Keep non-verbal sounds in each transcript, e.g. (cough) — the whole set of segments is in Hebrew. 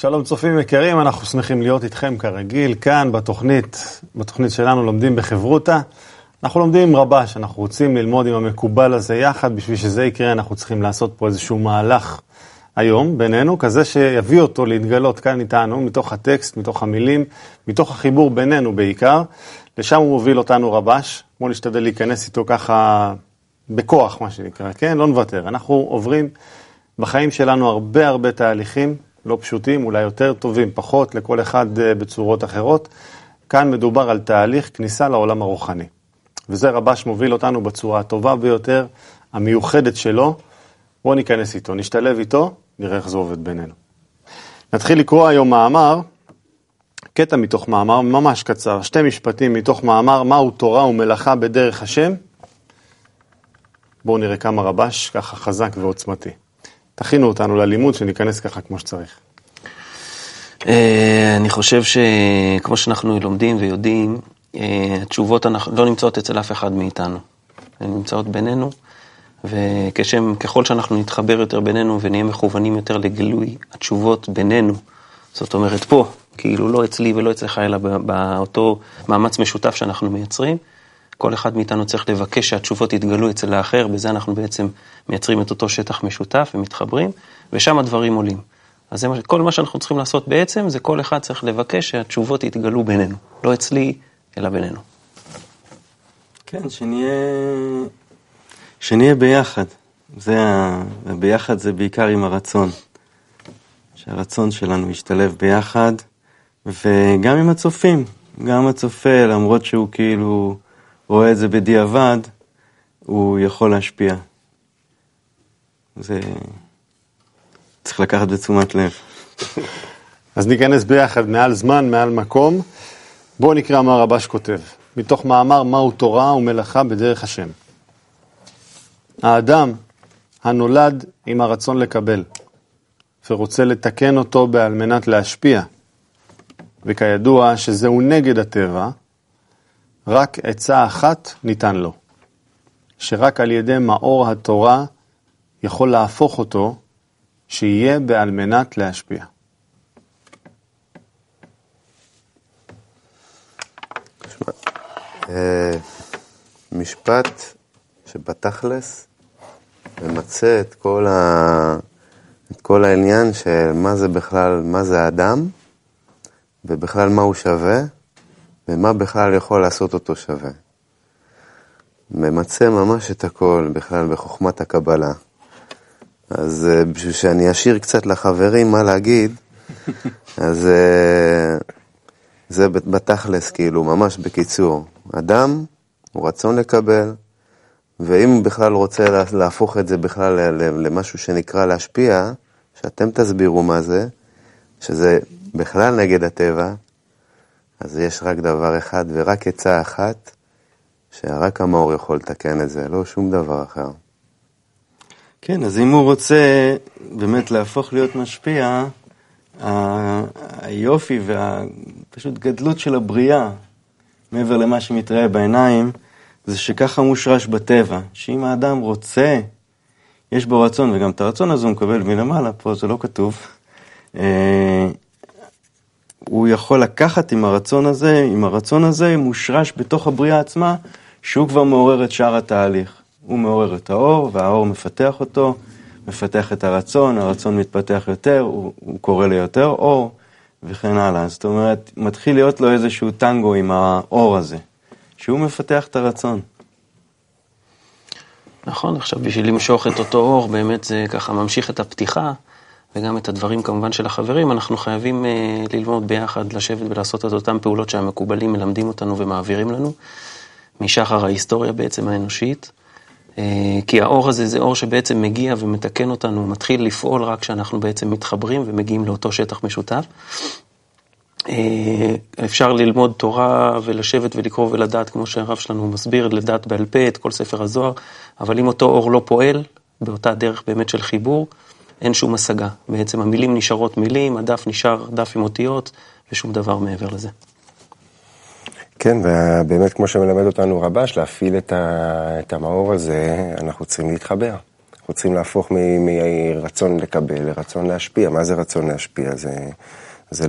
שלום צופים יקרים, אנחנו שמחים להיות איתכם כרגיל, כאן בתוכנית, בתוכנית שלנו לומדים בחברותה. אנחנו לומדים עם רבש, אנחנו רוצים ללמוד עם המקובל הזה יחד, בשביל שזה יקרה אנחנו צריכים לעשות פה איזשהו מהלך היום בינינו, כזה שיביא אותו להתגלות כאן איתנו, מתוך הטקסט, מתוך המילים, מתוך החיבור בינינו בעיקר. לשם הוא מוביל אותנו רבש, בואו נשתדל להיכנס איתו ככה בכוח, מה שנקרא, כן? לא נוותר. אנחנו עוברים בחיים שלנו הרבה הרבה תהליכים לא פשוטים, אולי יותר טובים, פחות, לכל אחד אה, בצורות אחרות. כאן מדובר על תהליך כניסה לעולם הרוחני. וזה רבש מוביל אותנו בצורה הטובה ביותר, המיוחדת שלו. בואו ניכנס איתו, נשתלב איתו, נראה איך זה עובד בינינו. נתחיל לקרוא היום מאמר, קטע מתוך מאמר ממש קצר, שתי משפטים מתוך מאמר, מהו תורה ומלאכה בדרך השם. בואו נראה כמה רבש, ככה חזק ועוצמתי. תכינו אותנו ללימוד, שניכנס ככה כמו שצריך. אה, אני חושב שכמו שאנחנו לומדים ויודעים, אה, התשובות לא נמצאות אצל אף אחד מאיתנו. הן נמצאות בינינו, וככל שאנחנו נתחבר יותר בינינו ונהיה מכוונים יותר לגילוי התשובות בינינו, זאת אומרת פה, כאילו לא אצלי ולא אצלך, אלא באותו מאמץ משותף שאנחנו מייצרים, כל אחד מאיתנו צריך לבקש שהתשובות יתגלו אצל האחר, בזה אנחנו בעצם מייצרים את אותו שטח משותף ומתחברים, ושם הדברים עולים. אז מה, כל מה שאנחנו צריכים לעשות בעצם, זה כל אחד צריך לבקש שהתשובות יתגלו בינינו, לא אצלי, אלא בינינו. כן, שנהיה, שנהיה ביחד. זה ה... ביחד זה בעיקר עם הרצון. שהרצון שלנו ישתלב ביחד, וגם עם הצופים. גם הצופה, למרות שהוא כאילו... רואה את זה בדיעבד, הוא יכול להשפיע. זה צריך לקחת בתשומת לב. אז ניכנס ביחד מעל זמן, מעל מקום. בואו נקרא מה רבש כותב, מתוך מאמר מהו תורה ומלאכה בדרך השם. האדם הנולד עם הרצון לקבל ורוצה לתקן אותו בעל מנת להשפיע, וכידוע שזהו נגד הטבע, רק עצה אחת ניתן לו, שרק על ידי מאור התורה יכול להפוך אותו, שיהיה בעל מנת להשפיע. אה, משפט שבתכלס ממצה את כל, ה... את כל העניין של מה זה בכלל, מה זה האדם, ובכלל מה הוא שווה, ומה בכלל יכול לעשות אותו שווה. ממצה ממש את הכל בכלל בחוכמת הקבלה. אז אה, בשביל שאני אשאיר קצת לחברים מה להגיד, (laughs) אז אה, זה בתכלס, כאילו, ממש בקיצור. אדם הוא רצון לקבל, ואם הוא בכלל רוצה להפוך את זה בכלל למשהו שנקרא להשפיע, שאתם תסבירו מה זה, שזה בכלל נגד הטבע, אז יש רק דבר אחד ורק עצה אחת, שרק המאור יכול לתקן את זה, לא שום דבר אחר. כן, אז אם הוא רוצה באמת להפוך להיות משפיע, היופי והפשוט גדלות של הבריאה, מעבר למה שמתראה בעיניים, זה שככה מושרש בטבע, שאם האדם רוצה, יש בו רצון, וגם את הרצון הזה הוא מקבל מלמעלה, פה זה לא כתוב, אה, הוא יכול לקחת עם הרצון הזה, עם הרצון הזה מושרש בתוך הבריאה עצמה, שהוא כבר מעורר את שאר התהליך. הוא מעורר את האור, והאור מפתח אותו, מפתח את הרצון, הרצון מתפתח יותר, הוא, הוא קורא ליותר אור, וכן הלאה. זאת אומרת, מתחיל להיות לו איזשהו טנגו עם האור הזה, שהוא מפתח את הרצון. נכון, עכשיו בשביל למשוך את אותו אור, באמת זה ככה ממשיך את הפתיחה. וגם את הדברים כמובן של החברים, אנחנו חייבים uh, ללמוד ביחד, לשבת ולעשות את אותן פעולות שהמקובלים מלמדים אותנו ומעבירים לנו, משחר ההיסטוריה בעצם האנושית. Uh, כי האור הזה זה אור שבעצם מגיע ומתקן אותנו, מתחיל לפעול רק כשאנחנו בעצם מתחברים ומגיעים לאותו שטח משותף. Uh, אפשר ללמוד תורה ולשבת ולקרוא ולדעת, כמו שהרב שלנו מסביר, לדעת בעל פה את כל ספר הזוהר, אבל אם אותו אור לא פועל, באותה דרך באמת של חיבור, אין שום השגה. בעצם המילים נשארות מילים, הדף נשאר דף עם אותיות, ושום דבר מעבר לזה. כן, ובאמת כמו שמלמד אותנו רבש, להפעיל את, ה, את המאור הזה, אנחנו צריכים להתחבר. אנחנו צריכים להפוך מרצון לקבל לרצון להשפיע. מה זה רצון להשפיע? זה, זה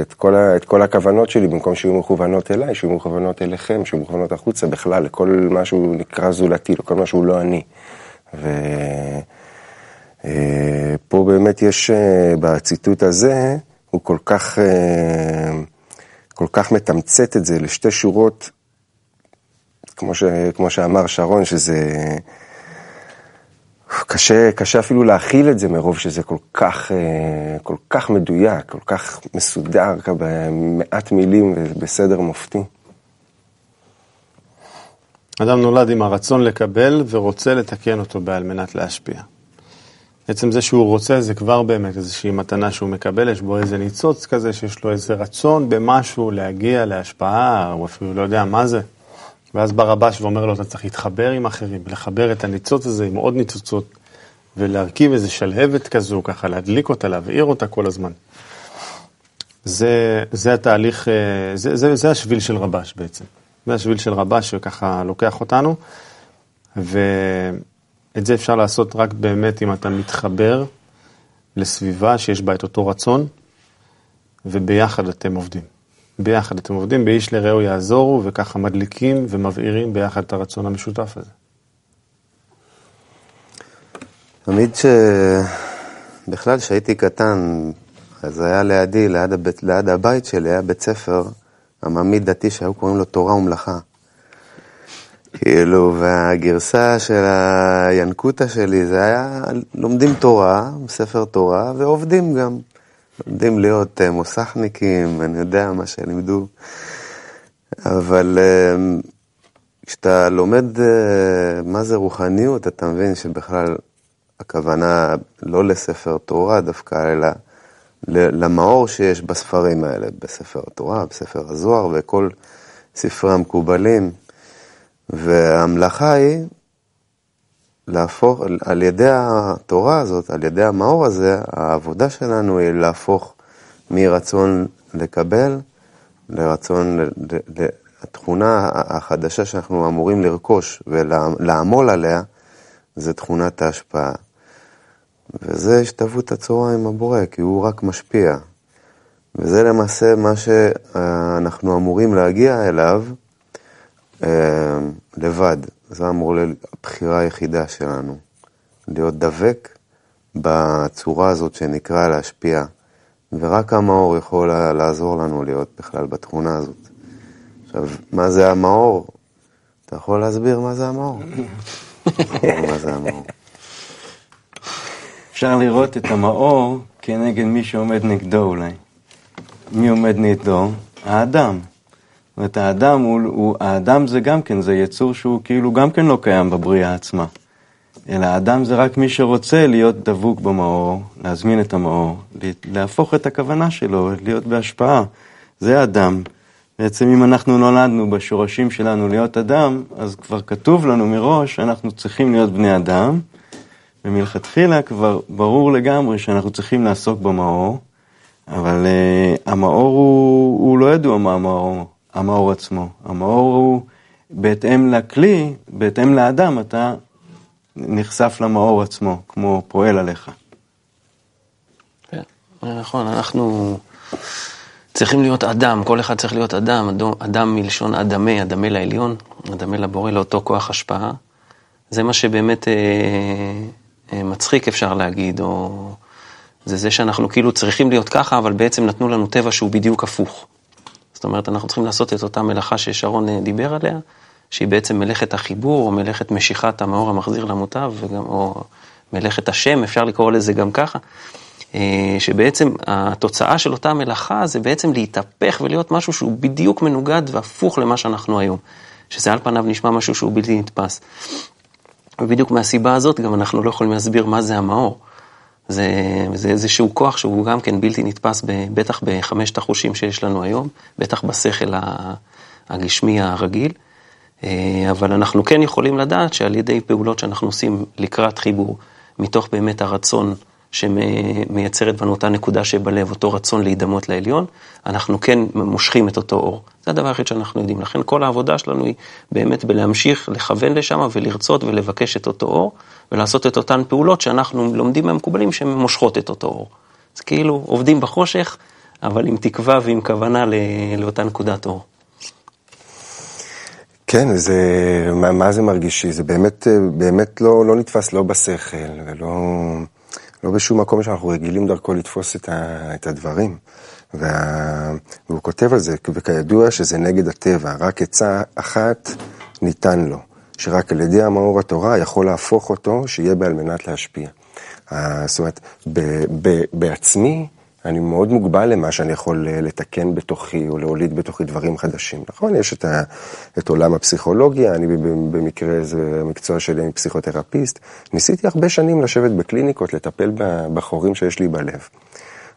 את כל, את כל הכוונות שלי, במקום שיהיו מכוונות אליי, שיהיו מכוונות אליכם, שיהיו מכוונות החוצה בכלל, לכל מה שהוא נקרא זולתי, לכל מה שהוא לא אני. ופה אה, באמת יש, אה, בציטוט הזה, הוא כל כך, אה, כל כך מתמצת את זה לשתי שורות, כמו, ש, כמו שאמר שרון, שזה... קשה, קשה אפילו להכיל את זה מרוב שזה כל כך, כל כך מדויק, כל כך מסודר, במעט מילים ובסדר מופתי. אדם נולד עם הרצון לקבל ורוצה לתקן אותו בעל מנת להשפיע. עצם זה שהוא רוצה זה כבר באמת איזושהי מתנה שהוא מקבל, יש בו איזה ניצוץ כזה שיש לו איזה רצון במשהו להגיע להשפעה, הוא אפילו לא יודע מה זה. ואז בא רבש ואומר לו, אתה צריך להתחבר עם אחרים, לחבר את הניצוץ הזה עם עוד ניצוצות, ולהרכיב איזה שלהבת כזו, ככה להדליק אותה, להבעיר אותה כל הזמן. זה, זה התהליך, אה, זה, זה, זה השביל של רבש בעצם. זה השביל של רבש שככה לוקח אותנו, ואת זה אפשר לעשות רק באמת אם אתה מתחבר לסביבה שיש בה את אותו רצון, וביחד אתם עובדים. ביחד אתם עובדים, באיש לרעהו יעזורו, וככה מדליקים ומבעירים ביחד את הרצון המשותף הזה. תמיד ש... בכלל, כשהייתי קטן, אז היה לידי, ליד, הבית, ליד הבית שלי, היה בית ספר עממי דתי שהיו קוראים לו תורה ומלאכה. כאילו, והגרסה של הינקותא שלי זה היה, לומדים תורה, ספר תורה, ועובדים גם. לומדים להיות אה, מוסכניקים, אני יודע מה שלימדו. אבל אה, כשאתה לומד אה, מה זה רוחניות, אתה מבין שבכלל הכוונה לא לספר תורה דווקא, אלא למאור שיש בספרים האלה, בספר התורה, בספר הזוהר וכל ספרי המקובלים. והמלאכה היא להפוך, על ידי התורה הזאת, על ידי המאור הזה, העבודה שלנו היא להפוך מרצון לקבל לרצון, התכונה החדשה שאנחנו אמורים לרכוש ולעמול עליה, זה תכונת ההשפעה. וזה השתוות הצורה עם הבורא, כי הוא רק משפיע. וזה למעשה מה שאנחנו אמורים להגיע אליו לבד. זה אמור להיות הבחירה היחידה שלנו. להיות דבק בצורה הזאת שנקרא להשפיע. ורק המאור יכול לעזור לנו להיות בכלל בתכונה הזאת. עכשיו, מה זה המאור? אתה יכול להסביר מה זה המאור? מה זה המאור? אפשר לראות את המאור כנגד מי שעומד נגדו אולי. מי עומד נגדו? האדם. זאת אומרת, האדם, הוא, הוא, האדם זה גם כן, זה יצור שהוא כאילו גם כן לא קיים בבריאה עצמה. אלא האדם זה רק מי שרוצה להיות דבוק במאור, להזמין את המאור, להפוך את הכוונה שלו, להיות בהשפעה. זה אדם. בעצם אם אנחנו נולדנו בשורשים שלנו להיות אדם, אז כבר כתוב לנו מראש שאנחנו צריכים להיות בני אדם, ומלכתחילה כבר ברור לגמרי שאנחנו צריכים לעסוק במאור, אבל uh, המאור הוא, הוא לא ידוע מה המאור, המאור עצמו. המאור הוא בהתאם לכלי, בהתאם לאדם, אתה נחשף למאור עצמו, כמו פועל עליך. כן, נכון, אנחנו צריכים להיות אדם, כל אחד צריך להיות אדם, אדם מלשון אדמה, אדמה לעליון, אדמה לבורא, לאותו כוח השפעה. זה מה שבאמת... אה, אה, מצחיק אפשר להגיד, או זה זה שאנחנו כאילו צריכים להיות ככה, אבל בעצם נתנו לנו טבע שהוא בדיוק הפוך. זאת אומרת, אנחנו צריכים לעשות את אותה מלאכה ששרון אה, דיבר עליה, שהיא בעצם מלאכת החיבור, או מלאכת משיכת המאור המחזיר למוטב, וגם, או מלאכת השם, אפשר לקרוא לזה גם ככה, אה, שבעצם התוצאה של אותה מלאכה זה בעצם להתהפך ולהיות משהו שהוא בדיוק מנוגד והפוך למה שאנחנו היום. שזה על פניו נשמע משהו שהוא בלתי נתפס. ובדיוק מהסיבה הזאת גם אנחנו לא יכולים להסביר מה זה המאור. זה, זה איזשהו כוח שהוא גם כן בלתי נתפס, ב, בטח בחמשת החושים שיש לנו היום, בטח בשכל הגשמי הרגיל, אה, אבל אנחנו כן יכולים לדעת שעל ידי פעולות שאנחנו עושים לקראת חיבור, מתוך באמת הרצון שמייצרת בנו אותה נקודה שבלב, אותו רצון להידמות לעליון, אנחנו כן מושכים את אותו אור. זה הדבר היחיד שאנחנו יודעים. לכן כל העבודה שלנו היא באמת בלהמשיך לכוון לשם ולרצות ולבקש את אותו אור, ולעשות את אותן פעולות שאנחנו לומדים מהמקובלים שהן מושכות את אותו אור. אז כאילו עובדים בחושך, אבל עם תקווה ועם כוונה לאותה נקודת אור. כן, זה, מה, מה זה מרגישי? זה באמת, באמת לא, לא נתפס לא בשכל ולא לא בשום מקום שאנחנו רגילים דרכו לתפוס את, ה, את הדברים. וה, והוא כותב על זה, וכידוע שזה נגד הטבע, רק עצה אחת ניתן לו, שרק על ידי המאור התורה יכול להפוך אותו, שיהיה בה על מנת להשפיע. זאת אומרת, ב, ב, בעצמי, אני מאוד מוגבל למה שאני יכול אה, לתקן בתוכי או להוליד בתוכי דברים חדשים. נכון, יש את, ה, את עולם הפסיכולוגיה, אני במקרה זה המקצוע שלי אני פסיכותרפיסט. ניסיתי הרבה שנים לשבת בקליניקות, לטפל בחורים שיש לי בלב.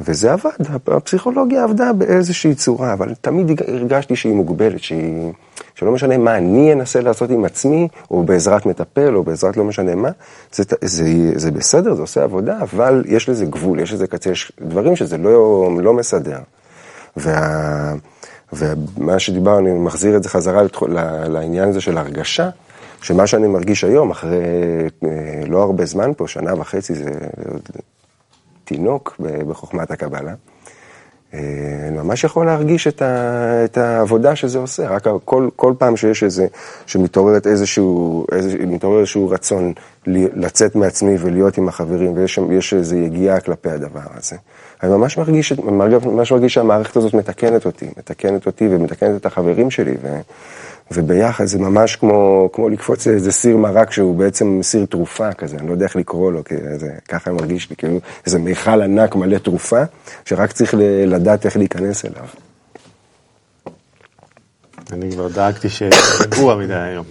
וזה עבד, הפסיכולוגיה עבדה באיזושהי צורה, אבל תמיד הרגשתי שהיא מוגבלת, שהיא... שלא משנה מה אני אנסה לעשות עם עצמי, או בעזרת מטפל, או בעזרת לא משנה מה, זה, זה, זה בסדר, זה עושה עבודה, אבל יש לזה גבול, יש לזה קצה, יש דברים שזה לא, לא מסדר. וה, ומה שדיברנו, אני מחזיר את זה חזרה לעניין הזה של הרגשה, שמה שאני מרגיש היום, אחרי אה, לא הרבה זמן פה, שנה וחצי, זה תינוק בחוכמת הקבלה. אני אה, ממש יכול להרגיש את, ה, את העבודה שזה עושה, רק כל, כל פעם שיש איזה, שמתעוררת איזשהו, איזשהו רצון לצאת מעצמי ולהיות עם החברים, ויש איזו יגיעה כלפי הדבר הזה. אני ממש מרגיש, ממש מרגיש שהמערכת הזאת מתקנת אותי, מתקנת אותי ומתקנת את החברים שלי, ו, וביחד זה ממש כמו, כמו לקפוץ איזה סיר מרק שהוא בעצם סיר תרופה כזה, אני לא יודע איך לקרוא לו, זה, ככה מרגיש לי, כאילו איזה מיכל ענק מלא תרופה, שרק צריך לדעת איך להיכנס אליו. אני כבר דאגתי שרגוע מדי היום.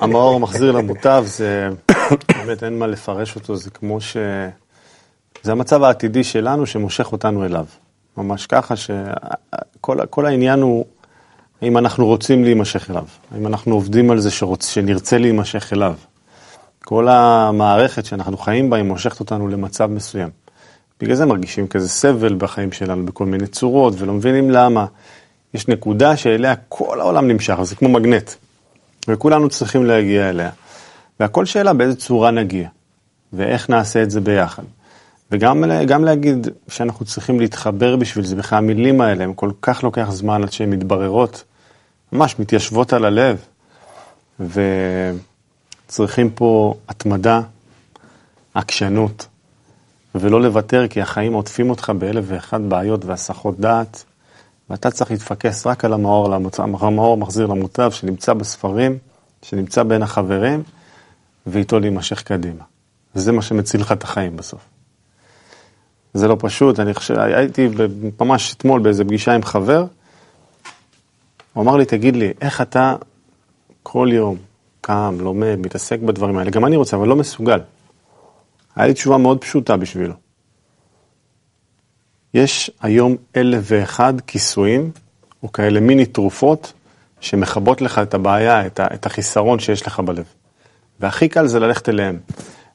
המאור מחזיר למוטב, זה (coughs) באמת אין מה לפרש אותו, זה כמו ש... זה המצב העתידי שלנו שמושך אותנו אליו. ממש ככה שכל העניין הוא האם אנחנו רוצים להימשך אליו, האם אנחנו עובדים על זה שרוצ... שנרצה להימשך אליו. כל המערכת שאנחנו חיים בה היא מושכת אותנו למצב מסוים. בגלל זה מרגישים כזה סבל בחיים שלנו בכל מיני צורות ולא מבינים למה. יש נקודה שאליה כל העולם נמשך, זה כמו מגנט. וכולנו צריכים להגיע אליה. והכל שאלה באיזה צורה נגיע, ואיך נעשה את זה ביחד. וגם להגיד שאנחנו צריכים להתחבר בשביל זה, בכלל המילים האלה, הם כל כך לוקח זמן עד שהן מתבררות. ממש מתיישבות על הלב, וצריכים פה התמדה, עקשנות, ולא לוותר, כי החיים עוטפים אותך באלף ואחת בעיות והסחות דעת, ואתה צריך להתפקס רק על המאור, המאור מחזיר למוטב, שנמצא בספרים, שנמצא בין החברים, ואיתו להימשך קדימה. וזה מה שמציל לך את החיים בסוף. זה לא פשוט, אני חושב, הייתי ממש אתמול באיזה פגישה עם חבר, הוא אמר לי, תגיד לי, איך אתה כל יום קם, לומד, מתעסק בדברים האלה? גם אני רוצה, אבל לא מסוגל. היה לי תשובה מאוד פשוטה בשבילו. יש היום אלף ואחד כיסויים, או כאלה מיני תרופות, שמכבות לך את הבעיה, את, החיסרון שיש לך בלב. והכי קל זה ללכת אליהם,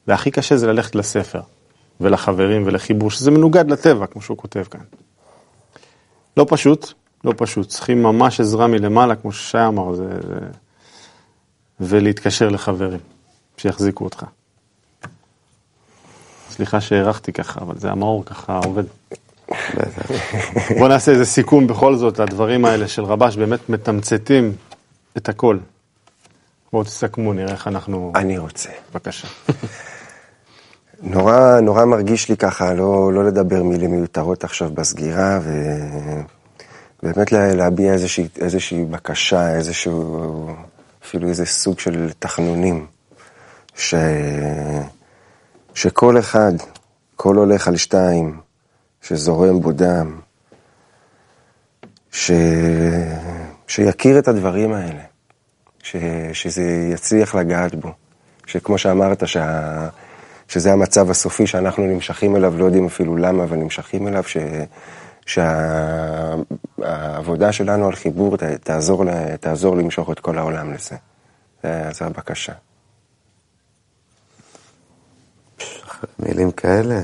והכי קשה זה ללכת לספר, ולחברים ולחיבור, שזה מנוגד לטבע, כמו שהוא כותב כאן. לא פשוט, לא פשוט, צריכים ממש עזרה מלמעלה, כמו ששי אמר, זה, זה... ולהתקשר לחברים, שיחזיקו אותך. סליחה שהארכתי ככה, אבל זה המאור ככה עובד. בוא נעשה איזה סיכום בכל זאת, הדברים האלה של רבש באמת מתמצתים את הכל. בואו תסכמו, נראה איך אנחנו... אני רוצה. בבקשה. נורא, נורא מרגיש לי ככה, לא, לא לדבר מילים מיותרות עכשיו בסגירה, ו... באמת להביע איזושהי, איזושהי בקשה, איזשהו, אפילו איזה סוג של תחנונים, ש, שכל אחד, כל הולך על שתיים, שזורם בו דם, ש, שיכיר את הדברים האלה, ש, שזה יצליח לגעת בו, שכמו שאמרת, שה, שזה המצב הסופי שאנחנו נמשכים אליו, לא יודעים אפילו למה, אבל נמשכים אליו, ש... שהעבודה שלנו על חיבור תעזור, תעזור למשוך את כל העולם לזה. זו הבקשה. מילים כאלה.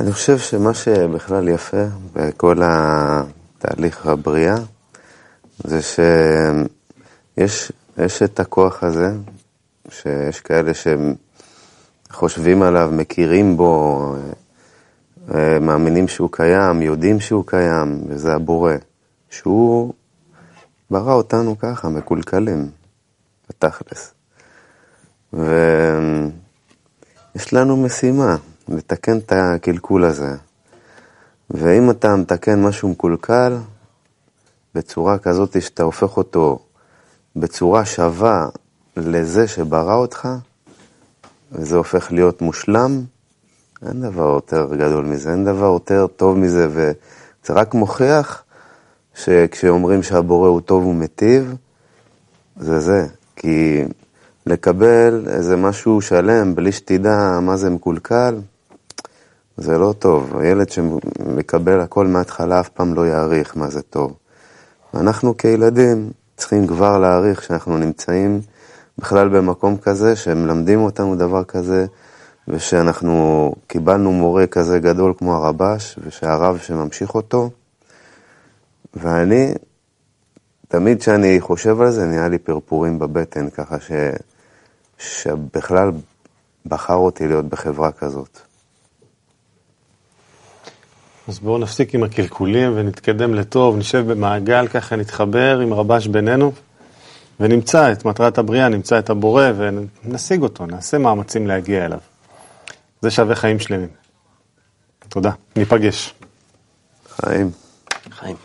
אני חושב שמה שבכלל יפה בכל התהליך הבריאה, זה שיש יש את הכוח הזה, שיש כאלה שחושבים עליו, מכירים בו, אה, מאמינים שהוא קיים, יודעים שהוא קיים, וזה הבורא, שהוא ברא אותנו ככה, מקולקלים, בתכלס. ויש לנו משימה, לתקן את הקלקול הזה. ואם אתה מתקן משהו מקולקל, בצורה כזאת שאתה הופך אותו בצורה שווה לזה שברא אותך, וזה הופך להיות מושלם, אין דבר יותר גדול מזה, אין דבר יותר טוב מזה, וזה רק מוכיח שכשאומרים שהבורא הוא טוב ומיטיב, זה זה. כי לקבל איזה משהו שלם בלי שתדע מה זה מקולקל, זה לא טוב. ילד שמקבל הכל מההתחלה אף פעם לא יעריך מה זה טוב. אנחנו כילדים צריכים כבר להעריך שאנחנו נמצאים בכלל במקום כזה, שמלמדים אותנו דבר כזה, ושאנחנו קיבלנו מורה כזה גדול כמו הרבש, ושהרב שממשיך אותו. ואני, תמיד כשאני חושב על זה, נהיה לי פרפורים בבטן, ככה ש... שבכלל בחר אותי להיות בחברה כזאת. אז בואו נפסיק עם הקלקולים ונתקדם לטוב, נשב במעגל, ככה נתחבר עם רבש בינינו, ונמצא את מטרת הבריאה, נמצא את הבורא ונשיג אותו, נעשה מאמצים להגיע אליו. זה שווה חיים שלמים. תודה, ניפגש. חיים. חיים.